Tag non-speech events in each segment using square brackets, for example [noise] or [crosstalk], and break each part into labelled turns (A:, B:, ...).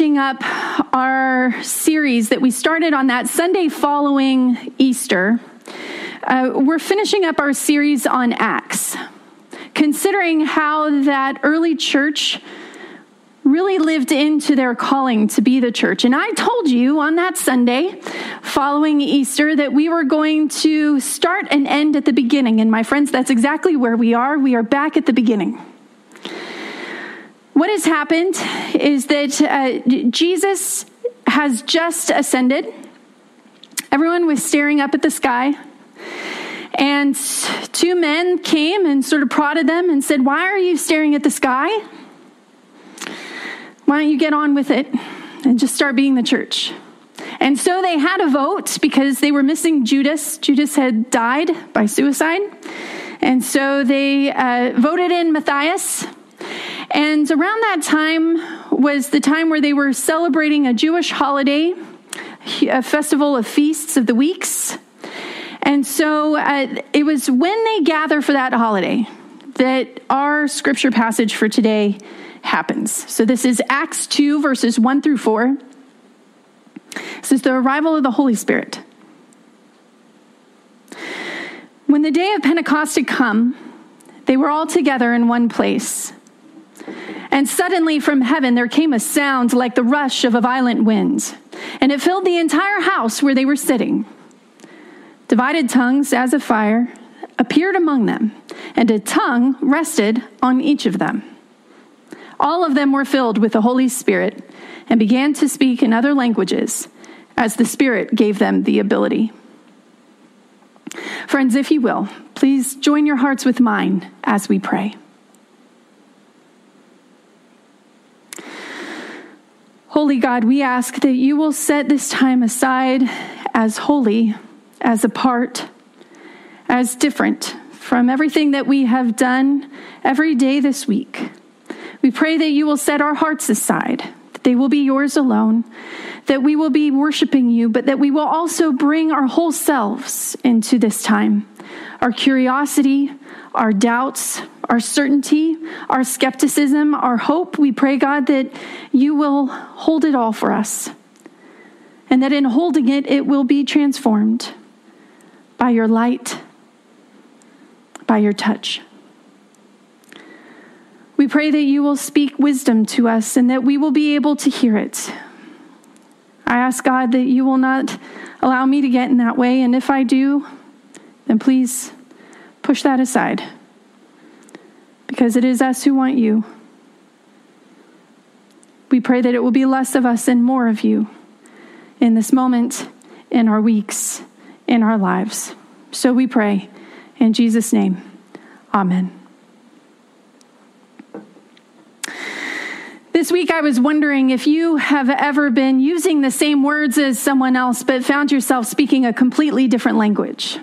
A: finishing up our series that we started on that Sunday following Easter. Uh, we're finishing up our series on Acts, considering how that early church really lived into their calling to be the church. And I told you on that Sunday following Easter that we were going to start and end at the beginning. And my friends, that's exactly where we are. We are back at the beginning. What has happened is that uh, Jesus has just ascended. Everyone was staring up at the sky. And two men came and sort of prodded them and said, Why are you staring at the sky? Why don't you get on with it and just start being the church? And so they had a vote because they were missing Judas. Judas had died by suicide. And so they uh, voted in Matthias. And around that time was the time where they were celebrating a Jewish holiday, a festival of feasts of the weeks. And so uh, it was when they gather for that holiday that our scripture passage for today happens. So this is Acts 2, verses 1 through 4. This is the arrival of the Holy Spirit. When the day of Pentecost had come, they were all together in one place. And suddenly from heaven there came a sound like the rush of a violent wind, and it filled the entire house where they were sitting. Divided tongues as of fire appeared among them, and a tongue rested on each of them. All of them were filled with the Holy Spirit and began to speak in other languages as the Spirit gave them the ability. Friends, if you will, please join your hearts with mine as we pray. Holy God, we ask that you will set this time aside as holy, as apart, as different from everything that we have done every day this week. We pray that you will set our hearts aside, that they will be yours alone, that we will be worshiping you, but that we will also bring our whole selves into this time our curiosity, our doubts, our certainty, our skepticism, our hope. We pray, God, that you will hold it all for us. And that in holding it, it will be transformed by your light, by your touch. We pray that you will speak wisdom to us and that we will be able to hear it. I ask God that you will not allow me to get in that way, and if I do, then please push that aside because it is us who want you. We pray that it will be less of us and more of you in this moment, in our weeks, in our lives. So we pray in Jesus' name. Amen. This week, I was wondering if you have ever been using the same words as someone else, but found yourself speaking a completely different language.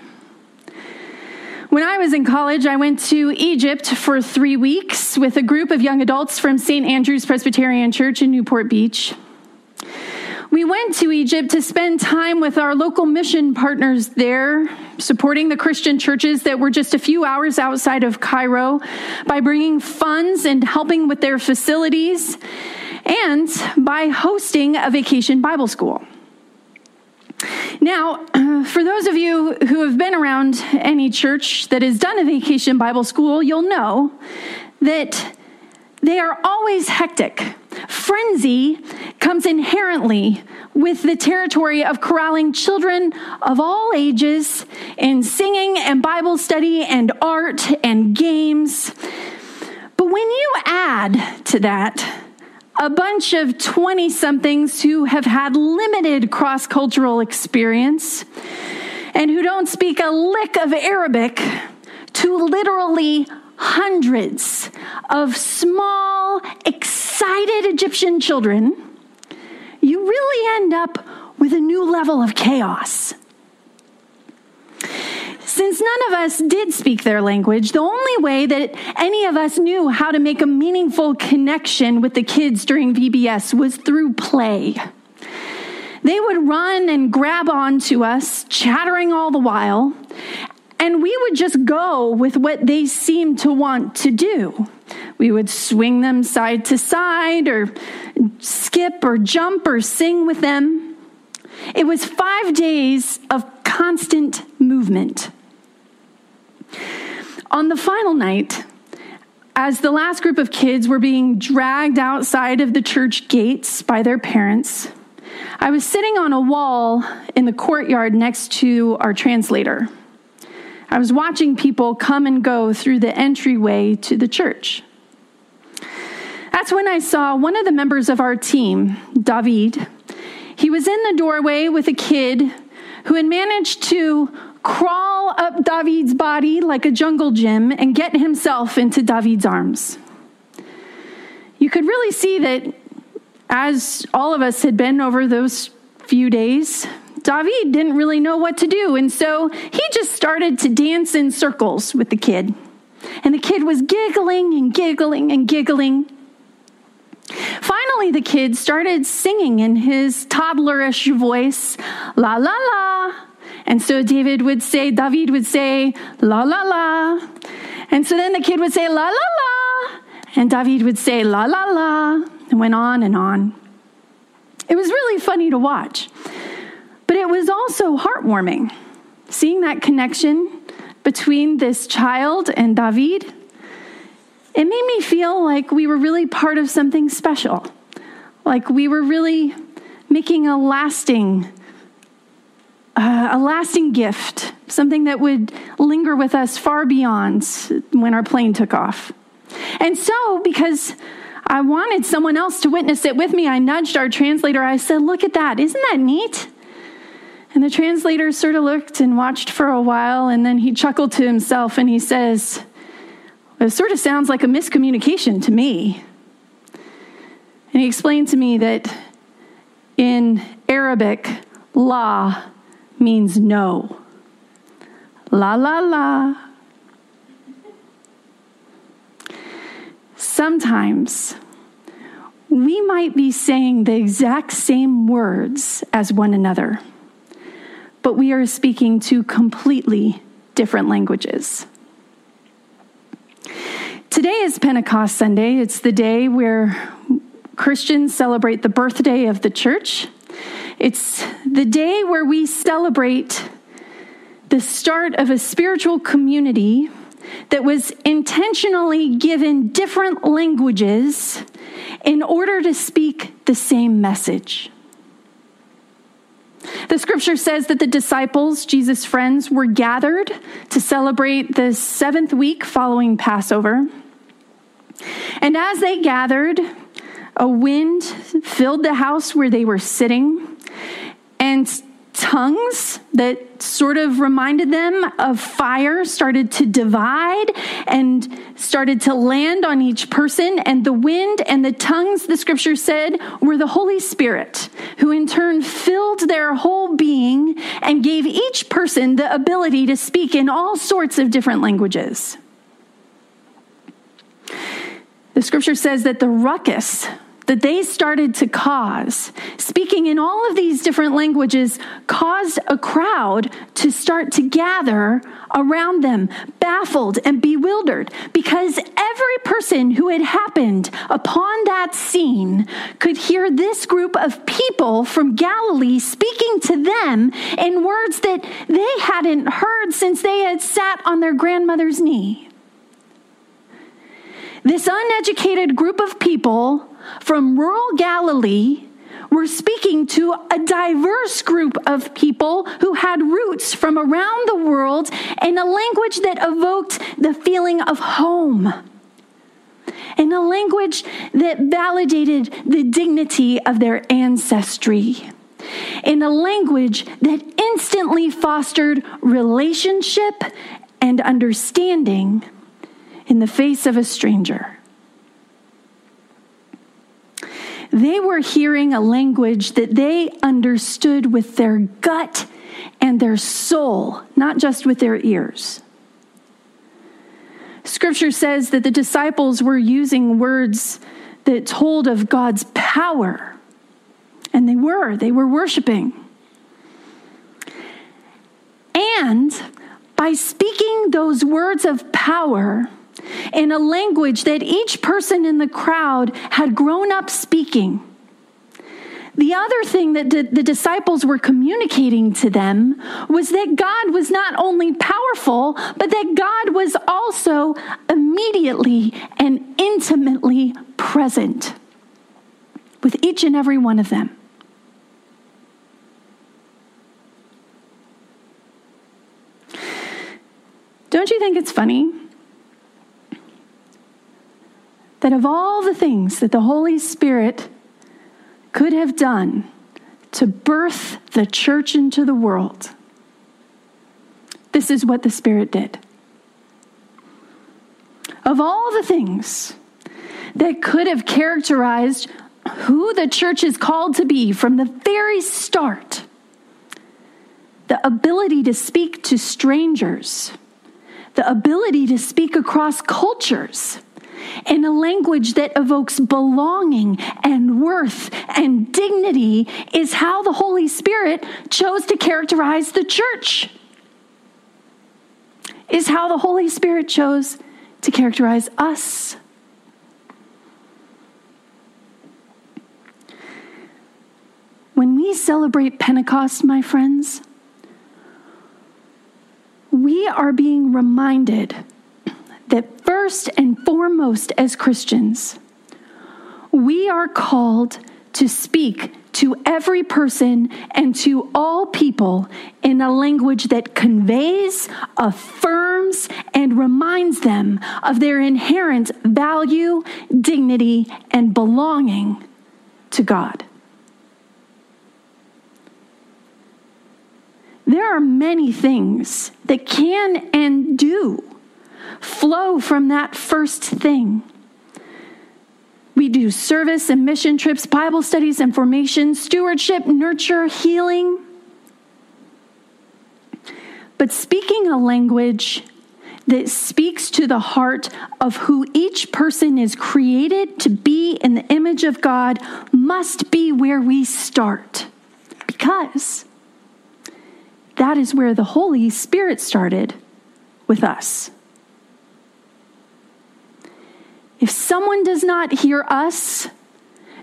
A: When I was in college, I went to Egypt for three weeks with a group of young adults from St. Andrew's Presbyterian Church in Newport Beach. We went to Egypt to spend time with our local mission partners there, supporting the Christian churches that were just a few hours outside of Cairo by bringing funds and helping with their facilities, and by hosting a vacation Bible school. Now, [clears throat] for those of you who have been around any church that has done a vacation Bible school, you'll know that they are always hectic. Frenzy comes inherently with the territory of corralling children of all ages in singing and Bible study and art and games. But when you add to that a bunch of 20 somethings who have had limited cross cultural experience and who don't speak a lick of Arabic to literally hundreds of small, excited Egyptian children, you really end up with a new level of chaos. Since none of us did speak their language, the only way that any of us knew how to make a meaningful connection with the kids during VBS was through play. They would run and grab onto us, chattering all the while, And we would just go with what they seemed to want to do. We would swing them side to side, or skip, or jump, or sing with them. It was five days of constant movement. On the final night, as the last group of kids were being dragged outside of the church gates by their parents, I was sitting on a wall in the courtyard next to our translator. I was watching people come and go through the entryway to the church. That's when I saw one of the members of our team, David. He was in the doorway with a kid who had managed to crawl up David's body like a jungle gym and get himself into David's arms. You could really see that as all of us had been over those few days, David didn't really know what to do. And so he just started to dance in circles with the kid. And the kid was giggling and giggling and giggling. Finally, the kid started singing in his toddlerish voice, la la la. And so David would say, David would say, la la la. And so then the kid would say, la la la. And David would say, la la la and went on and on. It was really funny to watch, but it was also heartwarming seeing that connection between this child and David. It made me feel like we were really part of something special, like we were really making a lasting uh, a lasting gift, something that would linger with us far beyond when our plane took off. And so, because I wanted someone else to witness it with me. I nudged our translator. I said, Look at that. Isn't that neat? And the translator sort of looked and watched for a while, and then he chuckled to himself and he says, It sort of sounds like a miscommunication to me. And he explained to me that in Arabic, la means no. La, la, la. Sometimes we might be saying the exact same words as one another, but we are speaking two completely different languages. Today is Pentecost Sunday. It's the day where Christians celebrate the birthday of the church. It's the day where we celebrate the start of a spiritual community that was intentionally given different languages in order to speak the same message. The scripture says that the disciples, Jesus' friends, were gathered to celebrate the seventh week following Passover. And as they gathered, a wind filled the house where they were sitting, and tongues that sort of reminded them of fire started to divide and started to land on each person. And the wind and the tongues, the scripture said, were the Holy Spirit, who in turn filled their whole being and gave each person the ability to speak in all sorts of different languages. The scripture says that the ruckus that they started to cause, speaking in all of these different languages, caused a crowd to start to gather around them, baffled and bewildered, because every person who had happened upon that scene could hear this group of people from Galilee speaking to them in words that they hadn't heard since they had sat on their grandmother's knee. This uneducated group of people from rural Galilee were speaking to a diverse group of people who had roots from around the world in a language that evoked the feeling of home. In a language that validated the dignity of their ancestry. In a language that instantly fostered relationship and understanding in the face of a stranger. They were hearing a language that they understood with their gut and their soul, not just with their ears. Scripture says that the disciples were using words that told of God's power. And they were, they were worshiping. And by speaking those words of power in a language that each person in the crowd had grown up speaking. The other thing that the disciples were communicating to them was that God was not only powerful, but that God was also immediately and intimately present with each and every one of them. Don't you think it's funny that of all the things that the Holy Spirit could have done to birth the church into the world, this is what the Spirit did. Of all the things that could have characterized who the church is called to be from the very start, the ability to speak to strangers, the ability to speak across cultures in a language that evokes belonging and worth and dignity is how the Holy Spirit chose to characterize the church. Is how the Holy Spirit chose to characterize us. When we celebrate Pentecost, my friends, we are being reminded that first and foremost, as Christians, we are called to speak to every person and to all people in a language that conveys, affirms, and reminds them of their inherent value, dignity, and belonging to God. There are many things that can and do flow from that first thing. We do service and mission trips, Bible studies and formation, stewardship, nurture, healing. But speaking a language that speaks to the heart of who each person is created to be in the image of God must be where we start. Because that is where the Holy Spirit started with us. If someone does not hear us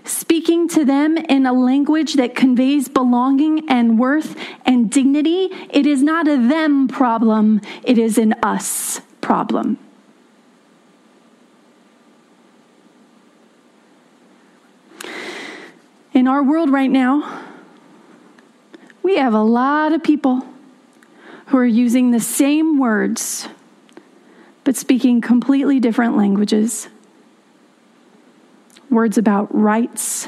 A: speaking to them in a language that conveys belonging and worth and dignity, it is not a them problem, it is an us problem. In our world right now, we have a lot of people who are using the same words, but speaking completely different languages. Words about rights,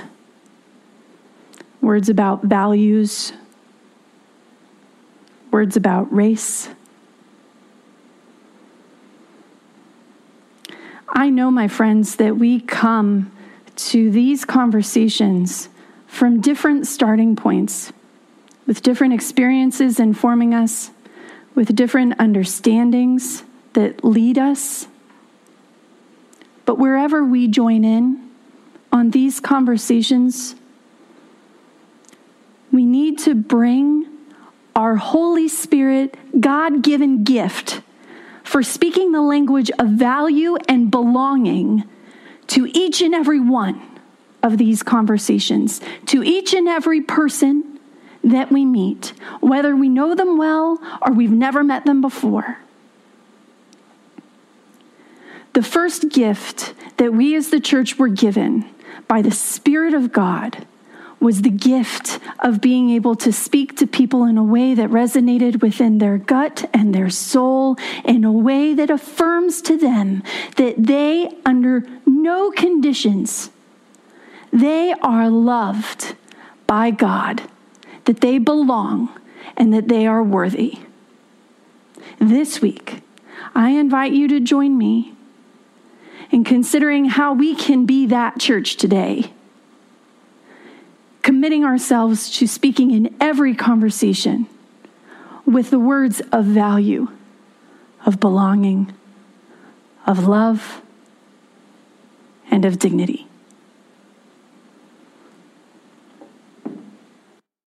A: words about values, words about race. I know, my friends, that we come to these conversations from different starting points with different experiences informing us, with different understandings that lead us. But wherever we join in on these conversations, we need to bring our Holy Spirit God given gift for speaking the language of value and belonging to each and every one of these conversations, to each and every person that we meet, whether we know them well or we've never met them before. The first gift that we as the church were given by the Spirit of God was the gift of being able to speak to people in a way that resonated within their gut and their soul, in a way that affirms to them that they, under no conditions, they are loved by God that they belong and that they are worthy. This week, I invite you to join me in considering how we can be that church today. Committing ourselves to speaking in every conversation with the words of value, of belonging, of love, and of dignity.